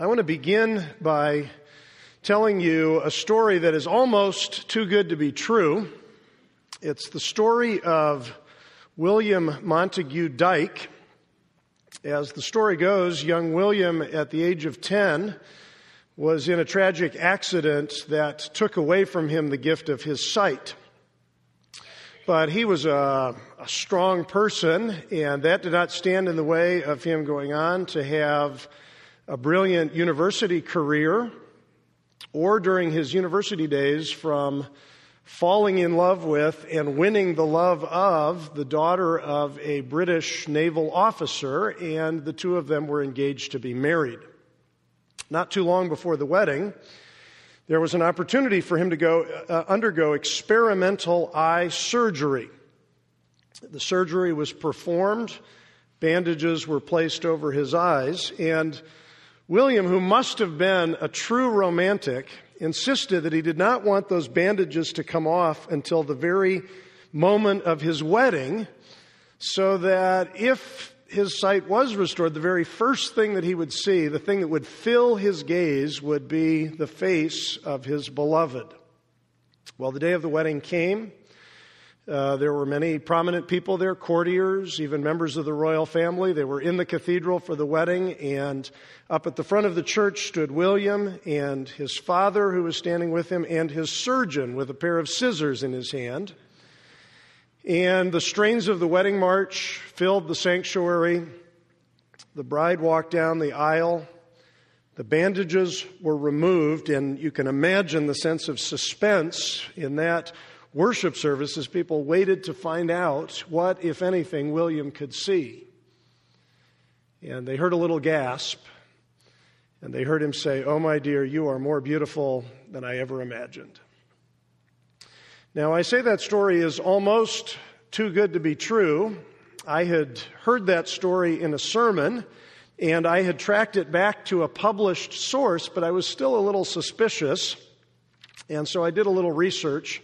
I want to begin by telling you a story that is almost too good to be true. It's the story of William Montague Dyke. As the story goes, young William, at the age of 10, was in a tragic accident that took away from him the gift of his sight. But he was a, a, strong person, and that did not stand in the way of him going on to have a brilliant university career, or during his university days from falling in love with and winning the love of the daughter of a British naval officer, and the two of them were engaged to be married. Not too long before the wedding, there was an opportunity for him to go uh, undergo experimental eye surgery. The surgery was performed, bandages were placed over his eyes, and William, who must have been a true romantic, insisted that he did not want those bandages to come off until the very moment of his wedding, so that if his sight was restored, the very first thing that he would see, the thing that would fill his gaze, would be the face of his beloved. Well, the day of the wedding came. Uh, there were many prominent people there, courtiers, even members of the royal family. They were in the cathedral for the wedding, and up at the front of the church stood William and his father, who was standing with him, and his surgeon with a pair of scissors in his hand. And the strains of the wedding march filled the sanctuary. The bride walked down the aisle. The bandages were removed, and you can imagine the sense of suspense in that worship services, people waited to find out what, if anything, William could see. And they heard a little gasp, and they heard him say, Oh, my dear, you are more beautiful than I ever imagined. Now, I say that story is almost too good to be true. I had heard that story in a sermon, and I had tracked it back to a published source, but I was still a little suspicious. And so I did a little research.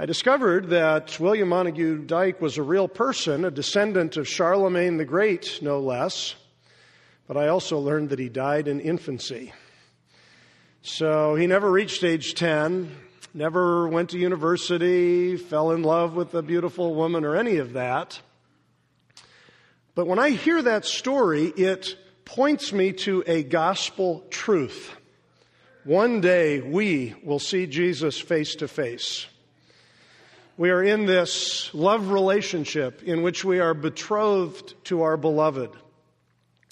I discovered that William Montague Dyke was a real person, a descendant of Charlemagne the Great, no less. But I also learned that he died in infancy. So he never reached age 10, never went to university, fell in love with a beautiful woman, or any of that. But when I hear that story, it points me to a gospel truth. One day we will see Jesus face to face. We are in this love relationship in which we are betrothed to our beloved.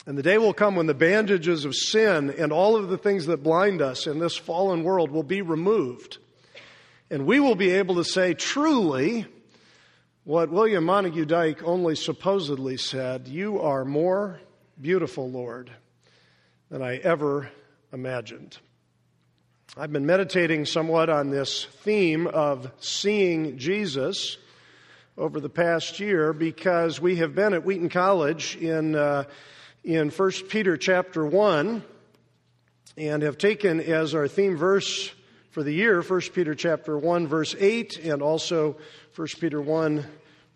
And the day will come when the bandages of sin and all of the things that blind us in this fallen world will be removed. And we will be able to say truly what William Montague Dyke only supposedly said You are more beautiful, Lord, than I ever imagined. I've been meditating somewhat on this theme of seeing Jesus over the past year because we have been at Wheaton College in, uh, in 1 Peter chapter 1 and have taken as our theme verse for the year 1 Peter chapter 1 verse 8 and also 1 Peter 1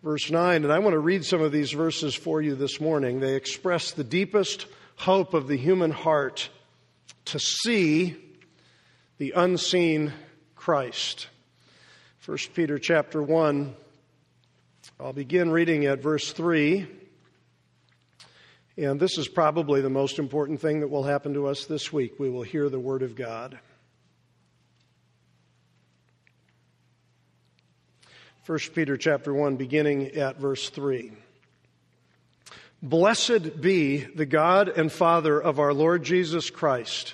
verse 9. And I want to read some of these verses for you this morning. They express the deepest hope of the human heart to see the unseen Christ. 1 Peter chapter 1, I'll begin reading at verse 3. And this is probably the most important thing that will happen to us this week. We will hear the Word of God. 1 Peter chapter 1 beginning at verse 3. Blessed be the God and Father of our Lord Jesus Christ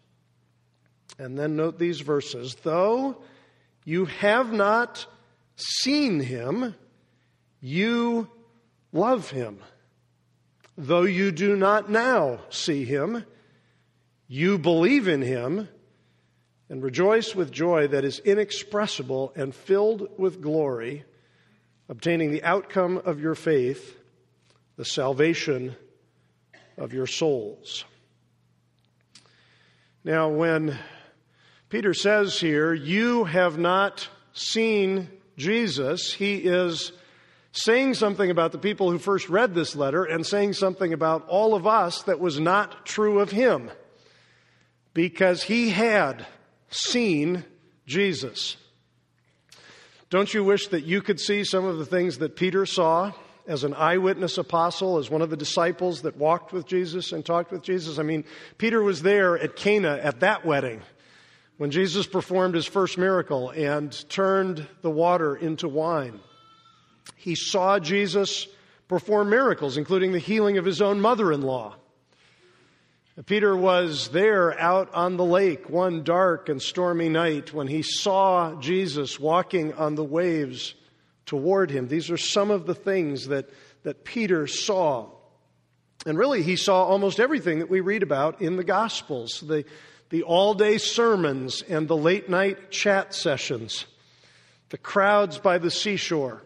And then note these verses though you have not seen him, you love him. Though you do not now see him, you believe in him and rejoice with joy that is inexpressible and filled with glory, obtaining the outcome of your faith, the salvation of your souls. Now, when Peter says here, You have not seen Jesus, he is saying something about the people who first read this letter and saying something about all of us that was not true of him because he had seen Jesus. Don't you wish that you could see some of the things that Peter saw as an eyewitness apostle, as one of the disciples that walked with Jesus and talked with Jesus? I mean, Peter was there at Cana at that wedding when Jesus performed his first miracle and turned the water into wine. He saw Jesus perform miracles, including the healing of his own mother in law. Peter was there out on the lake one dark and stormy night when he saw Jesus walking on the waves toward him. These are some of the things that, that Peter saw. And really, he saw almost everything that we read about in the Gospels the, the all day sermons and the late night chat sessions, the crowds by the seashore,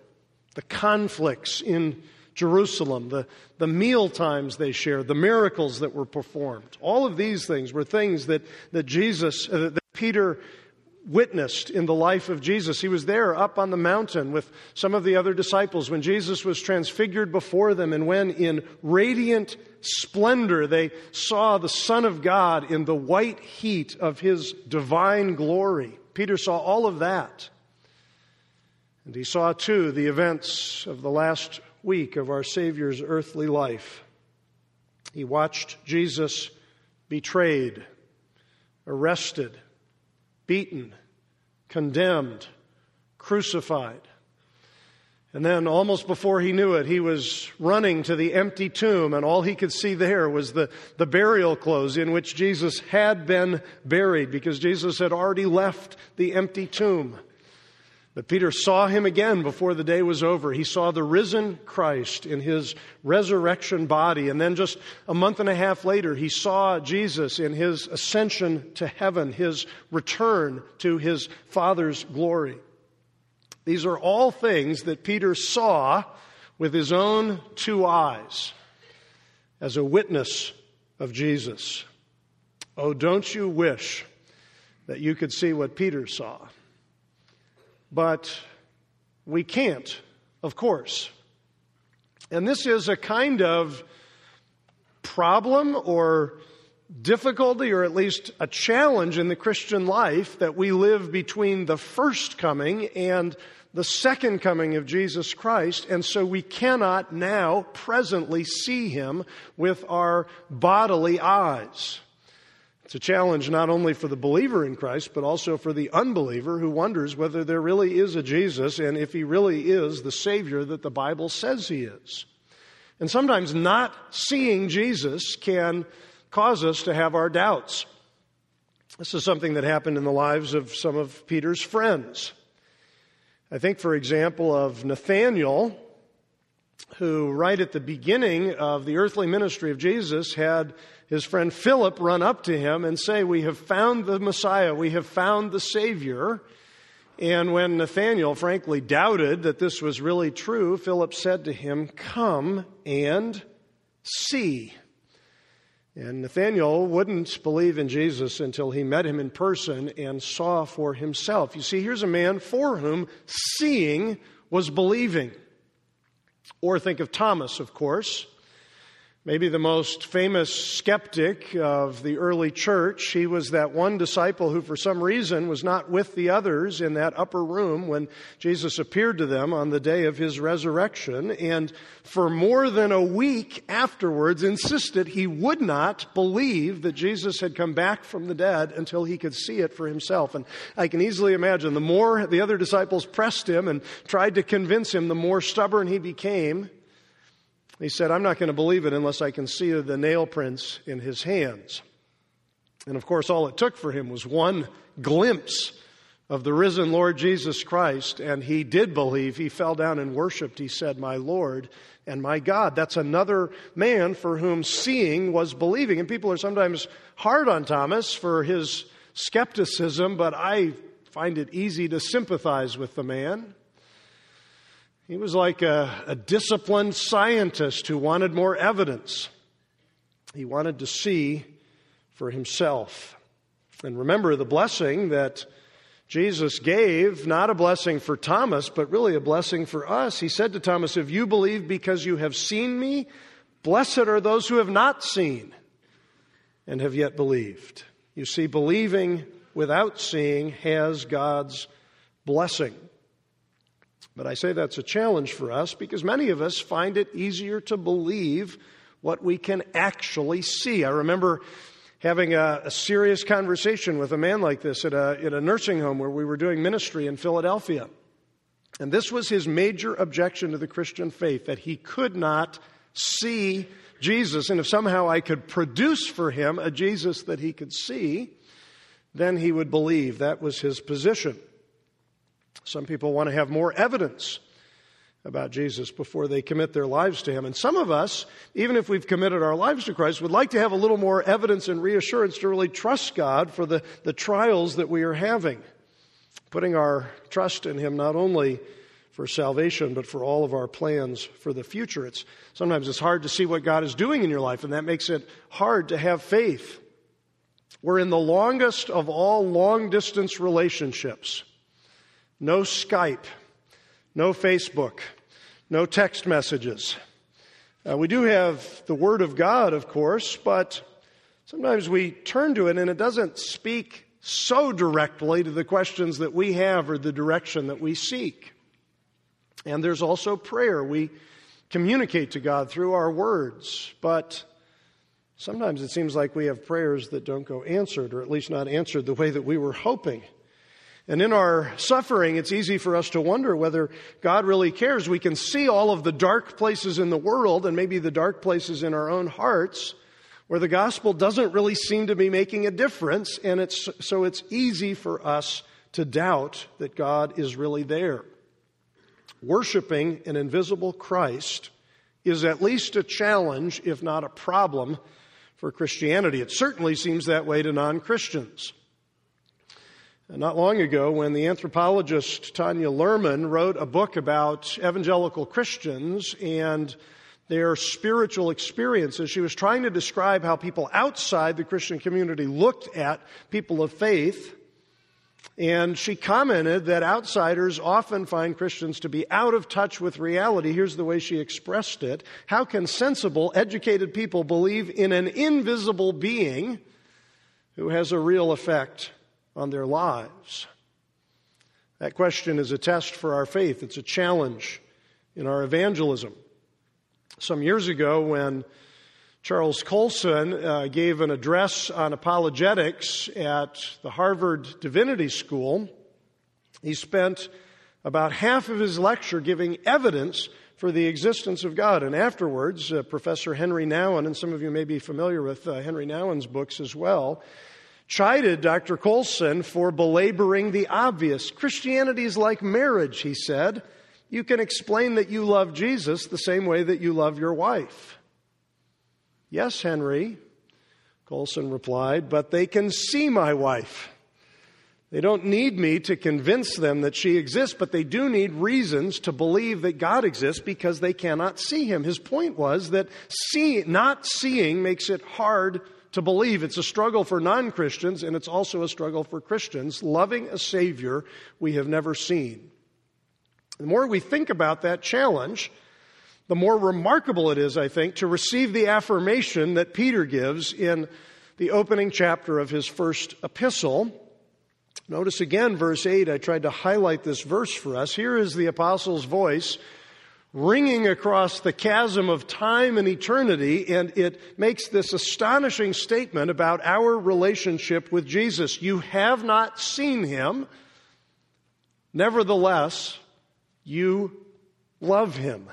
the conflicts in Jerusalem, the, the meal times they shared, the miracles that were performed. All of these things were things that, that Jesus, uh, that Peter witnessed in the life of Jesus. He was there up on the mountain with some of the other disciples when Jesus was transfigured before them, and when in radiant splendor they saw the Son of God in the white heat of his divine glory. Peter saw all of that. And he saw too the events of the last week of our Savior's earthly life. He watched Jesus betrayed, arrested, beaten, condemned, crucified. And then, almost before he knew it, he was running to the empty tomb, and all he could see there was the, the burial clothes in which Jesus had been buried because Jesus had already left the empty tomb. But Peter saw him again before the day was over. He saw the risen Christ in his resurrection body. And then just a month and a half later, he saw Jesus in his ascension to heaven, his return to his Father's glory. These are all things that Peter saw with his own two eyes as a witness of Jesus. Oh, don't you wish that you could see what Peter saw? But we can't, of course. And this is a kind of problem or difficulty, or at least a challenge in the Christian life that we live between the first coming and the second coming of Jesus Christ, and so we cannot now presently see him with our bodily eyes. It's a challenge not only for the believer in Christ, but also for the unbeliever who wonders whether there really is a Jesus and if he really is the Savior that the Bible says he is. And sometimes not seeing Jesus can cause us to have our doubts. This is something that happened in the lives of some of Peter's friends. I think, for example, of Nathanael, who right at the beginning of the earthly ministry of Jesus had his friend Philip run up to him and say, We have found the Messiah, we have found the Savior. And when Nathanael frankly doubted that this was really true, Philip said to him, Come and see. And Nathanael wouldn't believe in Jesus until he met him in person and saw for himself. You see, here's a man for whom seeing was believing. Or think of Thomas, of course maybe the most famous skeptic of the early church. He was that one disciple who, for some reason, was not with the others in that upper room when Jesus appeared to them on the day of his resurrection, and for more than a week afterwards insisted he would not believe that Jesus had come back from the dead until he could see it for himself. And I can easily imagine the more the other disciples pressed him and tried to convince him, the more stubborn he became. He said, I'm not going to believe it unless I can see the nail prints in his hands. And of course, all it took for him was one glimpse of the risen Lord Jesus Christ, and he did believe. He fell down and worshiped. He said, My Lord and my God. That's another man for whom seeing was believing. And people are sometimes hard on Thomas for his skepticism, but I find it easy to sympathize with the man. He was like a, a, disciplined scientist who wanted more evidence. He wanted to see for himself. And remember the blessing that Jesus gave, not a blessing for Thomas, but really a blessing for us. He said to Thomas, If you believe because you have seen me, blessed are those who have not seen and have yet believed. You see, believing without seeing has God's blessing. But I say that's a challenge for us because many of us find it easier to believe what we can actually see. I remember having a, a serious conversation with a man like this at a, at a nursing home where we were doing ministry in Philadelphia. And this was his major objection to the Christian faith that he could not see Jesus. And if somehow I could produce for him a Jesus that he could see, then he would believe. That was his position. Some people want to have more evidence about Jesus before they commit their lives to Him. And some of us, even if we've committed our lives to Christ, would like to have a little more evidence and reassurance to really trust God for the, the trials that we are having. Putting our trust in Him not only for salvation, but for all of our plans for the future. It's, sometimes it's hard to see what God is doing in your life, and that makes it hard to have faith. We're in the longest of all long distance relationships no Skype, no Facebook, no text messages. Uh, we do have the Word of God, of course, but sometimes we turn to it and it doesn't speak so directly to the questions that we have or the direction that we seek. And there's also prayer. We communicate to God through our words, but sometimes it seems like we have prayers that don't go answered, or at least not answered the way that we were hoping. And in our suffering, it's easy for us to wonder whether God really cares. We can see all of the dark places in the world and maybe the dark places in our own hearts where the gospel doesn't really seem to be making a difference. And it's, so it's easy for us to doubt that God is really there. Worshipping an invisible Christ is at least a challenge, if not a problem, for Christianity. It certainly seems that way to non Christians. Not long ago, when the anthropologist Tanya Luhrmann wrote a book about evangelical Christians and their spiritual experiences, she was trying to describe how people outside the Christian community looked at people of faith. And she commented that outsiders often find Christians to be out of touch with reality. Here's the way she expressed it. How can sensible, educated people believe in an invisible being who has a real effect on their lives? That question is a test for our faith. It's a challenge in our evangelism. Some years ago, when Charles Colson uh, gave an address on apologetics at the Harvard Divinity School, he spent about half of his lecture giving evidence for the existence of God. And afterwards, uh, Professor Henry Nouwen, and some of you may be familiar with uh, Henry Nouwen's books as well, chided Dr. Colson for belaboring the obvious. Christianity is like marriage, he said. You can explain that you love Jesus the same way that you love your wife. Yes, Henry, Colson replied, but they can see my wife. They don't need me to convince them that she exists, but they do need reasons to believe that God exists because they cannot see him. His point was that see, not seeing makes it hard to believe. It's a struggle for non Christians, and it's also a struggle for Christians, loving a Savior we have never seen. The more we think about that challenge, the more remarkable it is, I think, to receive the affirmation that Peter gives in the opening chapter of his first epistle. Notice again, verse 8. I tried to highlight this verse for us. Here is the apostle's voice ringing across the chasm of time and eternity, and it makes this astonishing statement about our relationship with Jesus. You have not seen him, nevertheless, you love him.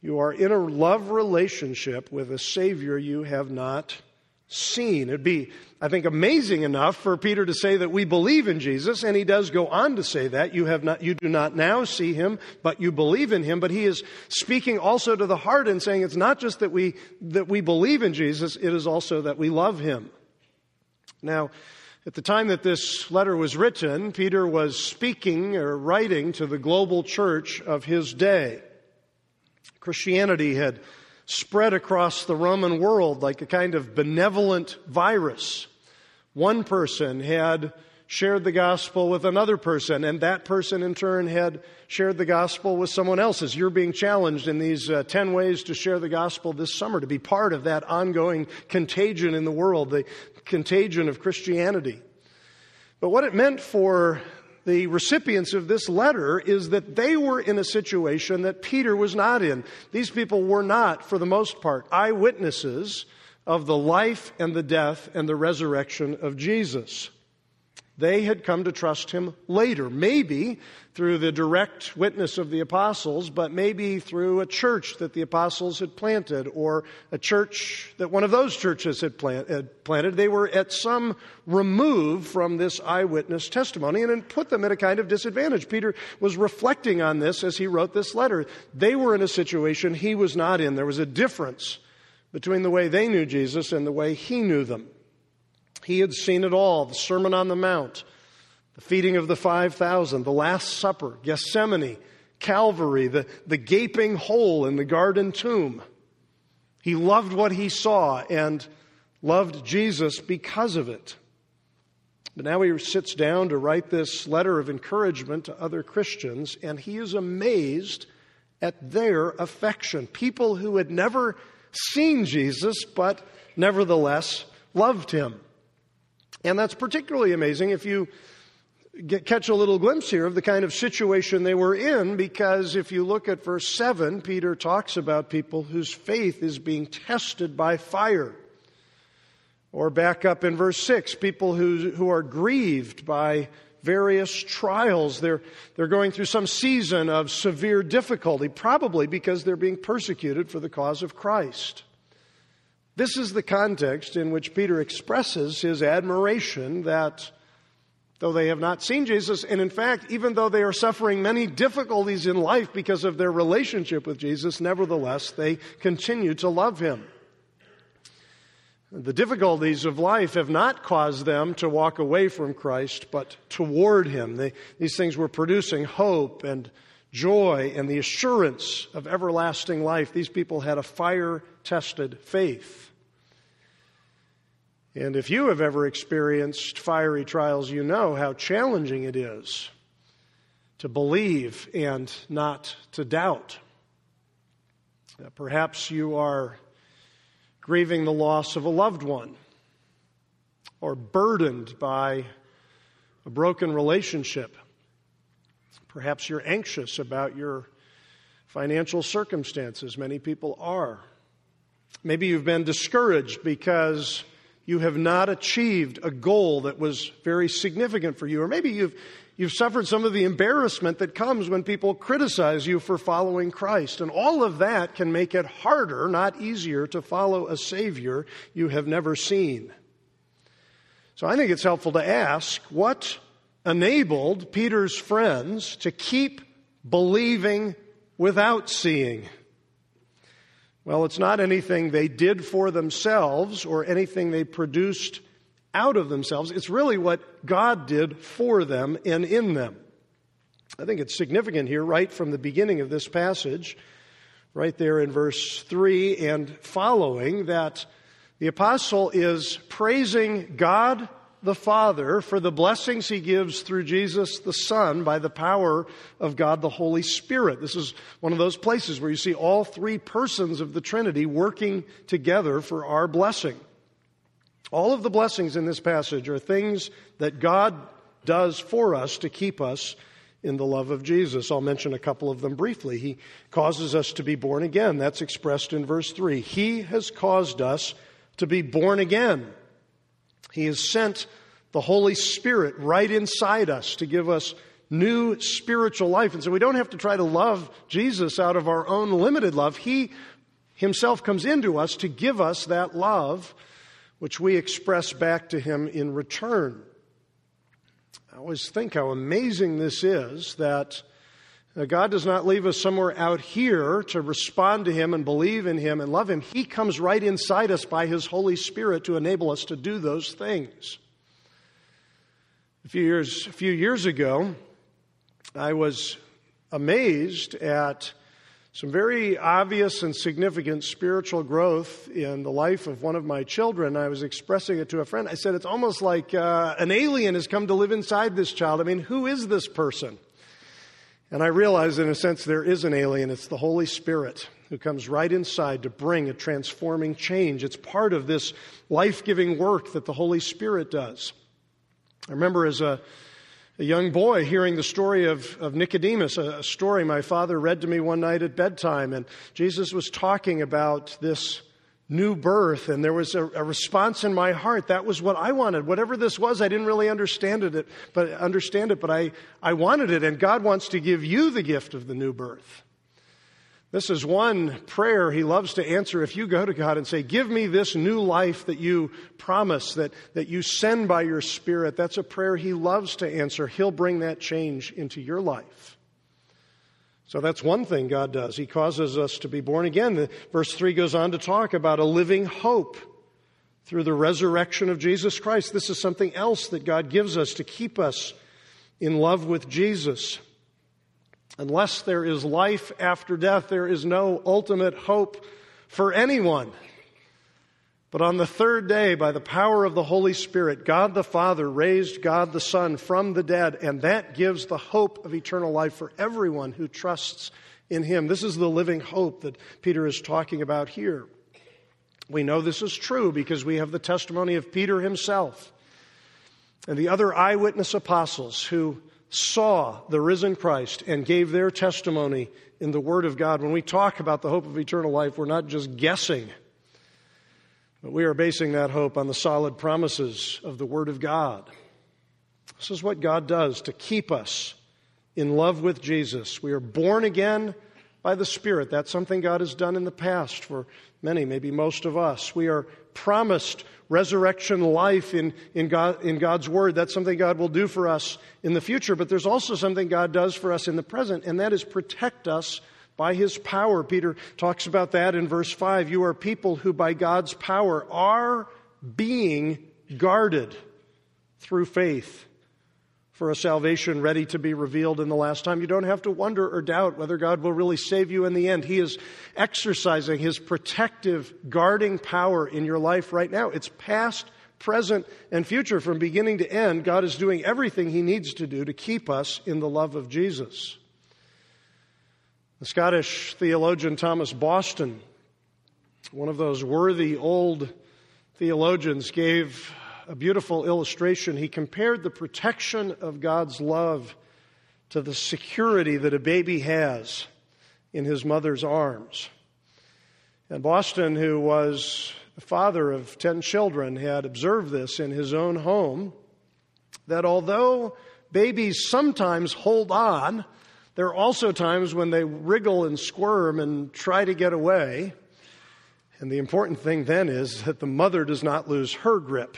You are in a love relationship with a Savior you have not seen. It'd be, I think, amazing enough for Peter to say that we believe in Jesus, and he does go on to say that. You have not, you do not now see him, but you believe in him. But he is speaking also to the heart and saying it's not just that we, that we believe in Jesus, it is also that we love him. Now, at the time that this letter was written, Peter was speaking or writing to the global church of his day. Christianity had spread across the Roman world like a kind of benevolent virus. One person had shared the gospel with another person, and that person in turn had shared the gospel with someone else's. You're being challenged in these uh, 10 ways to share the gospel this summer, to be part of that ongoing contagion in the world, the contagion of Christianity. But what it meant for the recipients of this letter is that they were in a situation that Peter was not in. These people were not, for the most part, eyewitnesses of the life and the death and the resurrection of Jesus. They had come to trust him later, maybe through the direct witness of the apostles, but maybe through a church that the apostles had planted or a church that one of those churches had, plant, had planted. They were at some remove from this eyewitness testimony and it put them at a kind of disadvantage. Peter was reflecting on this as he wrote this letter. They were in a situation he was not in. There was a difference between the way they knew Jesus and the way he knew them. He had seen it all the Sermon on the Mount, the feeding of the 5,000, the Last Supper, Gethsemane, Calvary, the, the gaping hole in the garden tomb. He loved what he saw and loved Jesus because of it. But now he sits down to write this letter of encouragement to other Christians, and he is amazed at their affection. People who had never seen Jesus, but nevertheless loved him. And that's particularly amazing if you get, catch a little glimpse here of the kind of situation they were in, because if you look at verse 7, Peter talks about people whose faith is being tested by fire. Or back up in verse 6, people who, who are grieved by various trials. They're, they're going through some season of severe difficulty, probably because they're being persecuted for the cause of Christ. This is the context in which Peter expresses his admiration that though they have not seen Jesus, and in fact, even though they are suffering many difficulties in life because of their relationship with Jesus, nevertheless, they continue to love him. The difficulties of life have not caused them to walk away from Christ, but toward him. They, these things were producing hope and joy and the assurance of everlasting life. These people had a fire tested faith. And if you have ever experienced fiery trials, you know how challenging it is to believe and not to doubt. Perhaps you are grieving the loss of a loved one or burdened by a broken relationship. Perhaps you're anxious about your financial circumstances. Many people are. Maybe you've been discouraged because you have not achieved a goal that was very significant for you. Or maybe you've, you've suffered some of the embarrassment that comes when people criticize you for following Christ. And all of that can make it harder, not easier, to follow a Savior you have never seen. So I think it's helpful to ask what enabled Peter's friends to keep believing without seeing. Well, it's not anything they did for themselves or anything they produced out of themselves. It's really what God did for them and in them. I think it's significant here, right from the beginning of this passage, right there in verse 3 and following, that the apostle is praising God the Father for the blessings he gives through Jesus the Son by the power of God the Holy Spirit. This is one of those places where you see all three persons of the Trinity working together for our blessing. All of the blessings in this passage are things that God does for us to keep us in the love of Jesus. I'll mention a couple of them briefly. He causes us to be born again. That's expressed in verse 3. He has caused us to be born again. He has sent the Holy Spirit right inside us to give us new spiritual life. And so we don't have to try to love Jesus out of our own limited love. He himself comes into us to give us that love, which we express back to him in return. I always think how amazing this is that God does not leave us somewhere out here to respond to Him and believe in Him and love Him. He comes right inside us by His Holy Spirit to enable us to do those things. A few years, a few years ago, I was amazed at some very obvious and significant spiritual growth in the life of one of my children. I was expressing it to a friend. I said, It's almost like uh, an alien has come to live inside this child. I mean, who is this person? And I realize, in a sense, there is an alien. It's the Holy Spirit who comes right inside to bring a transforming change. It's part of this life giving work that the Holy Spirit does. I remember as a a young boy hearing the story of, of Nicodemus, a, a story my father read to me one night at bedtime. And Jesus was talking about this new birth, and there was a, a, response in my heart. That was what I wanted. Whatever this was, I didn't really understand it, but understand it, but I, I wanted it, and God wants to give you the gift of the new birth. This is one prayer he loves to answer if you go to God and say, Give me this new life that you promise, that, that you send by your Spirit. That's a prayer he loves to answer. He'll bring that change into your life. So that's one thing God does. He causes us to be born again. Verse 3 goes on to talk about a living hope through the resurrection of Jesus Christ. This is something else that God gives us to keep us in love with Jesus. Unless there is life after death, there is no ultimate hope for anyone. But on the third day, by the power of the Holy Spirit, God the Father raised God the Son from the dead, and that gives the hope of eternal life for everyone who trusts in Him. This is the living hope that Peter is talking about here. We know this is true because we have the testimony of Peter himself and the other eyewitness apostles who saw the risen Christ and gave their testimony in the Word of God. When we talk about the hope of eternal life, we're not just guessing, but we are basing that hope on the solid promises of the Word of God. This is what God does to keep us in love with Jesus. We are born again by the Spirit. That's something God has done in the past for many, maybe most of us. We are promised resurrection life in, in, God, in God's Word. That's something God will do for us in the future, but there's also something God does for us in the present, and that is protect us by His power. Peter talks about that in verse 5. You are people who, by God's power, are being guarded through faith for a salvation ready to be revealed in the last time. You don't have to wonder or doubt whether God will really save you in the end. He is exercising His protective, guarding power in your life right now. It's past, present, and future. From beginning to end, God is doing everything He needs to do to keep us in the love of Jesus. The Scottish theologian Thomas Boston, one of those worthy old theologians, gave a beautiful illustration. He compared the protection of God's love to the security that a baby has in his mother's arms. And Boston, who was the father of 10 children, had observed this in his own home that although babies sometimes hold on, there are also times when they wriggle and squirm and try to get away. And the important thing then is that the mother does not lose her grip.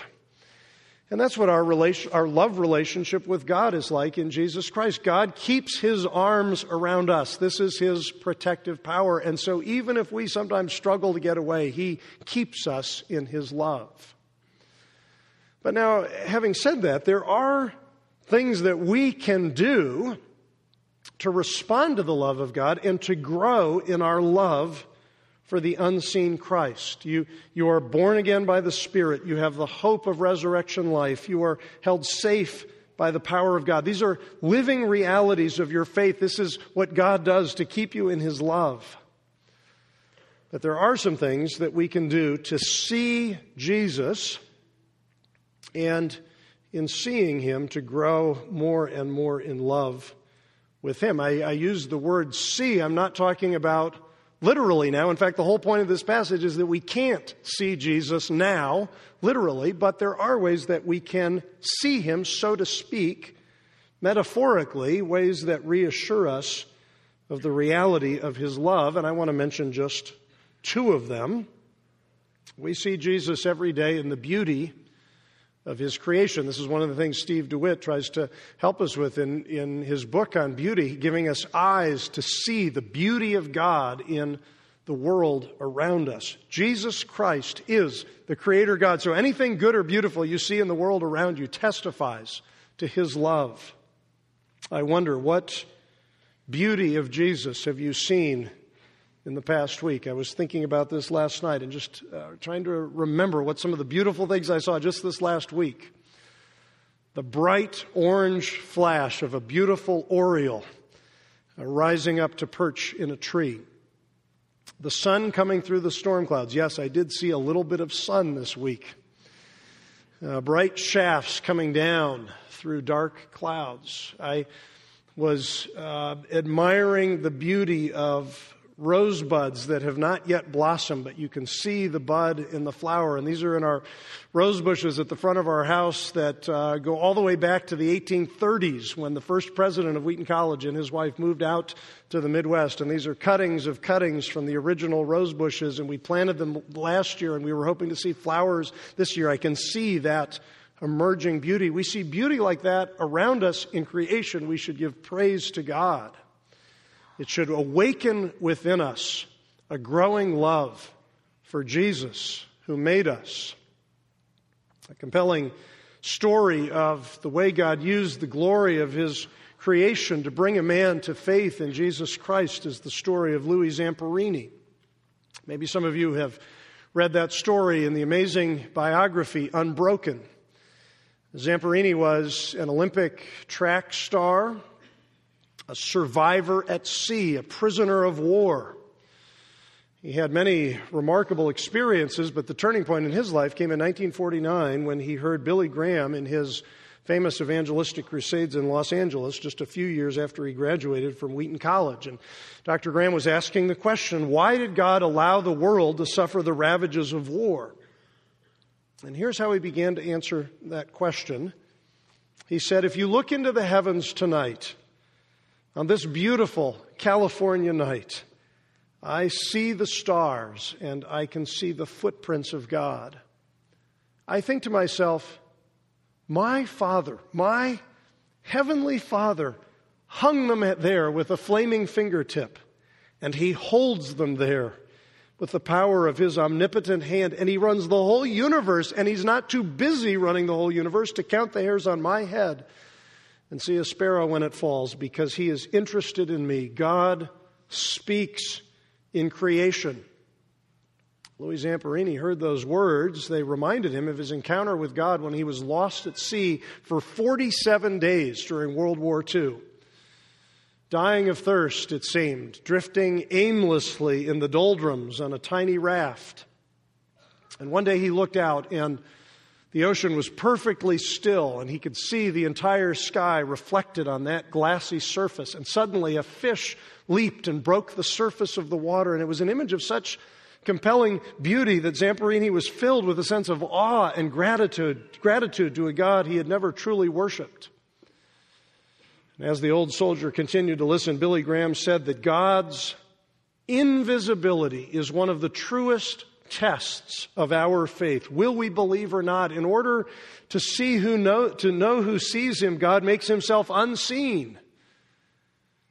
And that's what our, relation, our love relationship with God is like in Jesus Christ. God keeps His arms around us. This is His protective power. And so even if we sometimes struggle to get away, He keeps us in His love. But now, having said that, there are things that we can do to respond to the love of God and to grow in our love for the unseen Christ. You, you are born again by the Spirit. You have the hope of resurrection life. You are held safe by the power of God. These are living realities of your faith. This is what God does to keep you in His love. But there are some things that we can do to see Jesus and in seeing Him to grow more and more in love with Him. I, I use the word see. I'm not talking about literally now. In fact, the whole point of this passage is that we can't see Jesus now, literally, but there are ways that we can see him, so to speak, metaphorically, ways that reassure us of the reality of his love. And I want to mention just two of them. We see Jesus every day in the beauty of his creation. This is one of the things Steve DeWitt tries to help us with in, in his book on beauty, giving us eyes to see the beauty of God in the world around us. Jesus Christ is the Creator God. So anything good or beautiful you see in the world around you testifies to his love. I wonder what beauty of Jesus have you seen in the past week. I was thinking about this last night and just uh, trying to remember what some of the beautiful things I saw just this last week. The bright orange flash of a beautiful oriole uh, rising up to perch in a tree. The sun coming through the storm clouds. Yes, I did see a little bit of sun this week. Uh, bright shafts coming down through dark clouds. I was uh, admiring the beauty of rosebuds that have not yet blossomed, but you can see the bud in the flower. And these are in our rose bushes at the front of our house that uh, go all the way back to the 1830s when the first president of Wheaton College and his wife moved out to the Midwest. And these are cuttings of cuttings from the original rose bushes. And we planted them last year and we were hoping to see flowers this year. I can see that emerging beauty. We see beauty like that around us in creation. We should give praise to God. It should awaken within us a growing love for Jesus who made us. A compelling story of the way God used the glory of his creation to bring a man to faith in Jesus Christ is the story of Louis Zamperini. Maybe some of you have read that story in the amazing biography Unbroken. Zamperini was an Olympic track star a survivor at sea, a prisoner of war. He had many remarkable experiences, but the turning point in his life came in 1949 when he heard Billy Graham in his famous evangelistic crusades in Los Angeles just a few years after he graduated from Wheaton College. And Dr. Graham was asking the question why did God allow the world to suffer the ravages of war? And here's how he began to answer that question. He said, If you look into the heavens tonight, on this beautiful California night, I see the stars and I can see the footprints of God. I think to myself, my Father, my Heavenly Father, hung them there with a flaming fingertip, and He holds them there with the power of His omnipotent hand, and He runs the whole universe, and He's not too busy running the whole universe to count the hairs on my head and see a sparrow when it falls because he is interested in me. God speaks in creation. Louis Zamperini heard those words. They reminded him of his encounter with God when he was lost at sea for 47 days during World War II. Dying of thirst, it seemed, drifting aimlessly in the doldrums on a tiny raft. And one day he looked out and the ocean was perfectly still, and he could see the entire sky reflected on that glassy surface. And suddenly a fish leaped and broke the surface of the water, and it was an image of such compelling beauty that Zamperini was filled with a sense of awe and gratitude, gratitude to a God he had never truly worshiped. And as the old soldier continued to listen, Billy Graham said that God's invisibility is one of the truest tests of our faith. Will we believe or not? In order to see who know, to know who sees him, God makes himself unseen.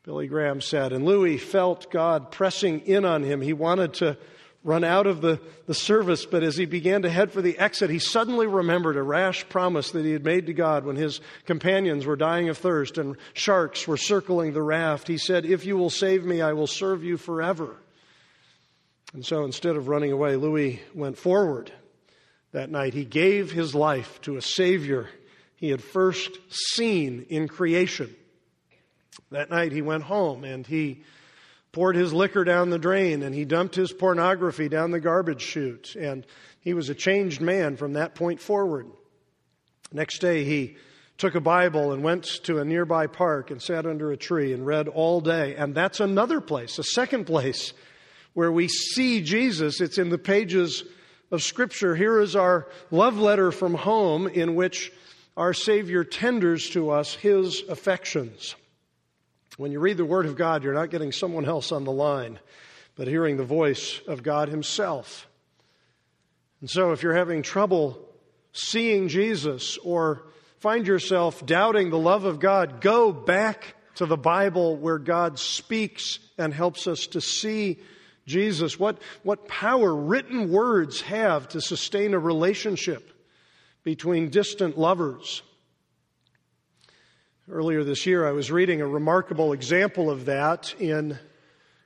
Billy Graham said, and Louis felt God pressing in on him. He wanted to run out of the, the service, but as he began to head for the exit, he suddenly remembered a rash promise that he had made to God when his companions were dying of thirst and sharks were circling the raft. He said, If you will save me, I will serve you forever. And so instead of running away, Louis went forward that night. He gave his life to a Savior he had first seen in creation. That night he went home and he poured his liquor down the drain and he dumped his pornography down the garbage chute. And he was a changed man from that point forward. Next day he took a Bible and went to a nearby park and sat under a tree and read all day. And that's another place, a second place where we see Jesus. It's in the pages of Scripture. Here is our love letter from home in which our Savior tenders to us His affections. When you read the Word of God, you're not getting someone else on the line, but hearing the voice of God Himself. And so, if you're having trouble seeing Jesus or find yourself doubting the love of God, go back to the Bible where God speaks and helps us to see Jesus. What, what power written words have to sustain a relationship between distant lovers. Earlier this year, I was reading a remarkable example of that in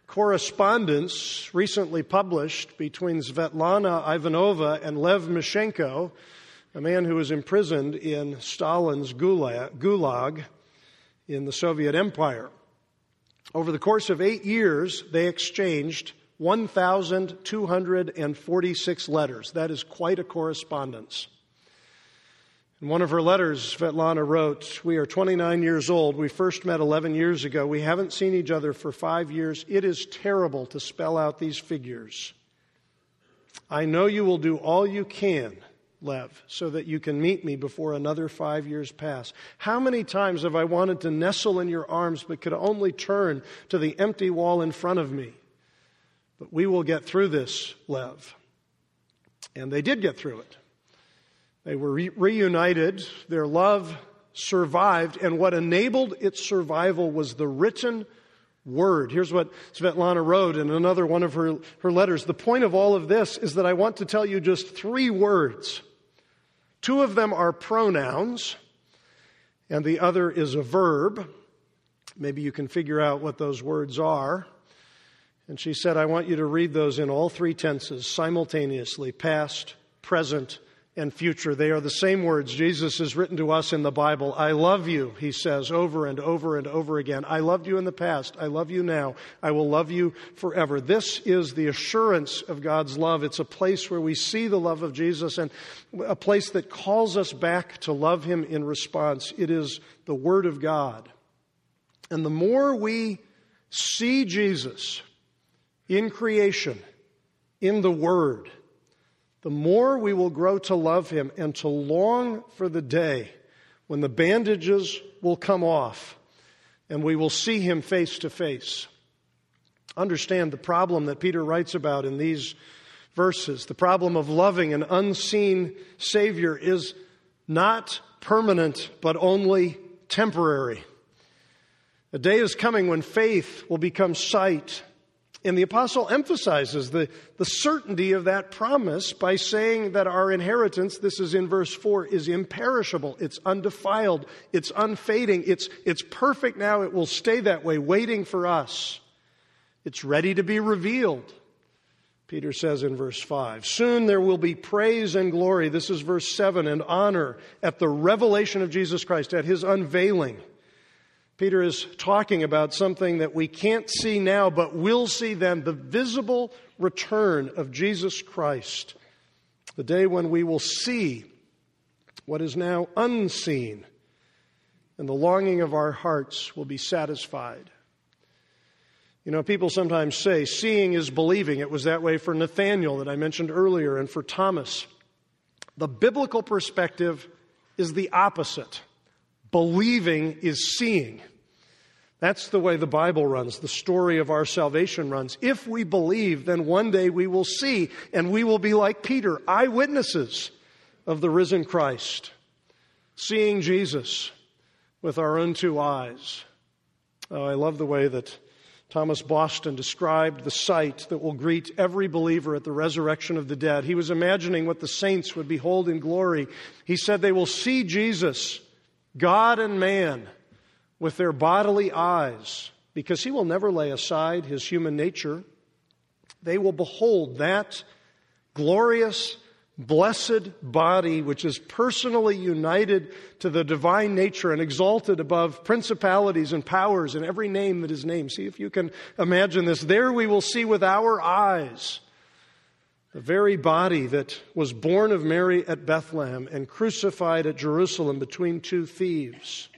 correspondence recently published between Svetlana Ivanova and Lev Mishchenko, a man who was imprisoned in Stalin's gulag in the Soviet Empire. Over the course of eight years, they exchanged 1,246 letters. That is quite a correspondence. In one of her letters, Svetlana wrote, We are 29 years old. We first met 11 years ago. We haven't seen each other for five years. It is terrible to spell out these figures. I know you will do all you can, Lev, so that you can meet me before another five years pass. How many times have I wanted to nestle in your arms but could only turn to the empty wall in front of me? But we will get through this, Lev. And they did get through it. They were re- reunited. Their love survived. And what enabled its survival was the written word. Here's what Svetlana wrote in another one of her, her letters. The point of all of this is that I want to tell you just three words. Two of them are pronouns, and the other is a verb. Maybe you can figure out what those words are. And she said, I want you to read those in all three tenses simultaneously past, present, and future. They are the same words Jesus has written to us in the Bible. I love you, he says over and over and over again. I loved you in the past. I love you now. I will love you forever. This is the assurance of God's love. It's a place where we see the love of Jesus and a place that calls us back to love him in response. It is the Word of God. And the more we see Jesus in creation, in the Word, the more we will grow to love Him and to long for the day when the bandages will come off and we will see Him face to face. Understand the problem that Peter writes about in these verses. The problem of loving an unseen Savior is not permanent, but only temporary. A day is coming when faith will become sight and the apostle emphasizes the, the certainty of that promise by saying that our inheritance, this is in verse 4, is imperishable, it's undefiled, it's unfading, it's, it's perfect now, it will stay that way, waiting for us. It's ready to be revealed. Peter says in verse 5. Soon there will be praise and glory, this is verse 7, and honor at the revelation of Jesus Christ, at his unveiling. Peter is talking about something that we can't see now, but will see then the visible return of Jesus Christ. The day when we will see what is now unseen, and the longing of our hearts will be satisfied. You know, people sometimes say seeing is believing. It was that way for Nathanael that I mentioned earlier and for Thomas. The biblical perspective is the opposite. Believing is seeing. That's the way the Bible runs, the story of our salvation runs. If we believe, then one day we will see, and we will be like Peter, eyewitnesses of the risen Christ, seeing Jesus with our own two eyes. Oh, I love the way that Thomas Boston described the sight that will greet every believer at the resurrection of the dead. He was imagining what the saints would behold in glory. He said they will see Jesus God and man with their bodily eyes, because he will never lay aside his human nature. They will behold that glorious, blessed body which is personally united to the divine nature and exalted above principalities and powers and every name that is named. See if you can imagine this. There we will see with our eyes the very body that was born of Mary at Bethlehem and crucified at Jerusalem between two thieves.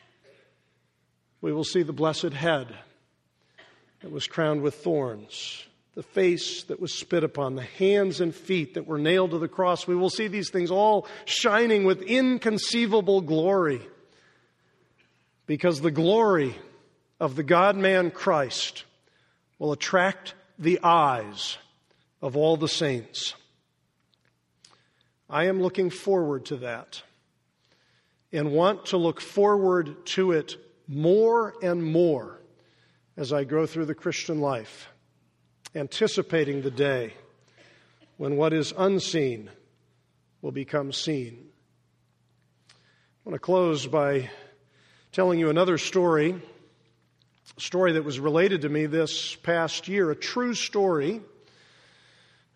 We will see the blessed head that was crowned with thorns, the face that was spit upon, the hands and feet that were nailed to the cross. We will see these things all shining with inconceivable glory because the glory of the God man Christ will attract the eyes of all the saints. I am looking forward to that and want to look forward to it more and more as I go through the Christian life, anticipating the day when what is unseen will become seen. I want to close by telling you another story, a story that was related to me this past year, a true story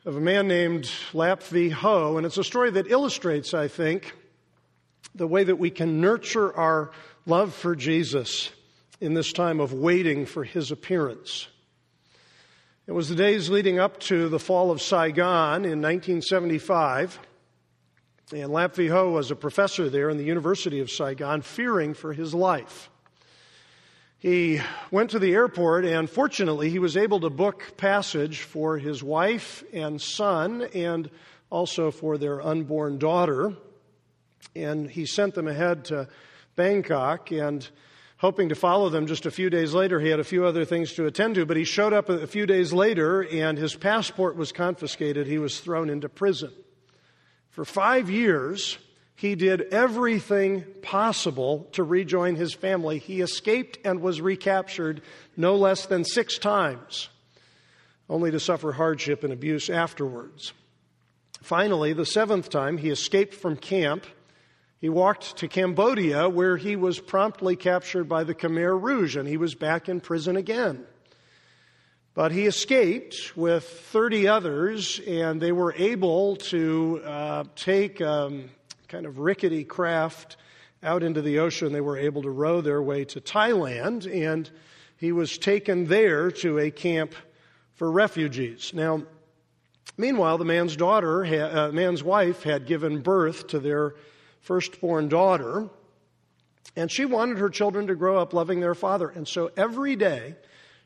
of a man named Lap V. Ho, and it's a story that illustrates, I think, the way that we can nurture our love for Jesus in this time of waiting for his appearance. It was the days leading up to the fall of Saigon in 1975. And Lap V. Ho was a professor there in the University of Saigon, fearing for his life. He went to the airport, and fortunately, he was able to book passage for his wife and son, and also for their unborn daughter. And he sent them ahead to Bangkok, and hoping to follow them just a few days later. He had a few other things to attend to, but he showed up a few days later, and his passport was confiscated. He was thrown into prison. For five years, he did everything possible to rejoin his family. He escaped and was recaptured no less than six times, only to suffer hardship and abuse afterwards. Finally, the seventh time, he escaped from camp. He walked to Cambodia, where he was promptly captured by the Khmer Rouge, and he was back in prison again. But he escaped with 30 others, and they were able to uh, take um, kind of rickety craft out into the ocean. They were able to row their way to Thailand, and he was taken there to a camp for refugees. Now, meanwhile, the man's daughter, uh, man's wife, had given birth to their firstborn daughter, and she wanted her children to grow up loving their father. And so every day,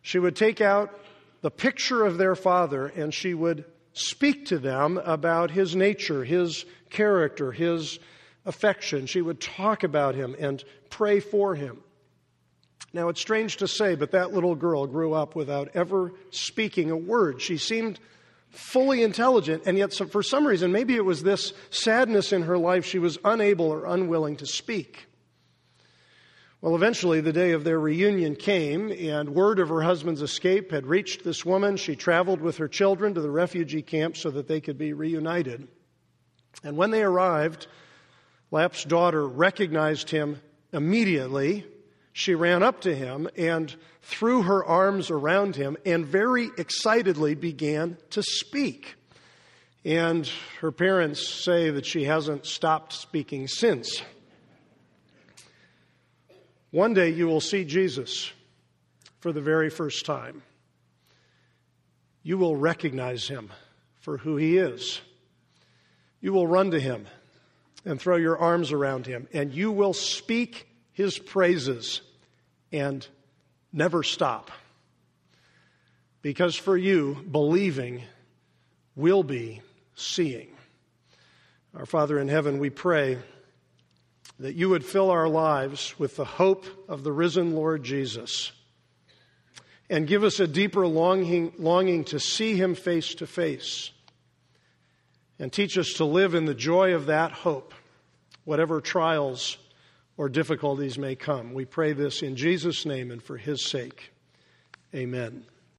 she would take out the picture of their father and she would speak to them about his nature, his character, his affection. She would talk about him and pray for him. Now, it's strange to say, but that little girl grew up without ever speaking a word. She seemed fully intelligent, and yet, for some reason, maybe it was this sadness in her life, she was unable or unwilling to speak. Well, eventually, the day of their reunion came, and word of her husband's escape had reached this woman. She traveled with her children to the refugee camp so that they could be reunited. And when they arrived, Lap's daughter recognized him immediately. She ran up to him and threw her arms around him and very excitedly began to speak. And her parents say that she hasn't stopped speaking since. One day you will see Jesus for the very first time. You will recognize him for who he is. You will run to him and throw your arms around him, and you will speak his praises and never stop. Because for you, believing will be seeing. Our Father in heaven, we pray that you would fill our lives with the hope of the risen Lord Jesus and give us a deeper longing, longing to see him face to face and teach us to live in the joy of that hope, whatever trials or difficulties may come. We pray this in Jesus' name and for his sake. Amen.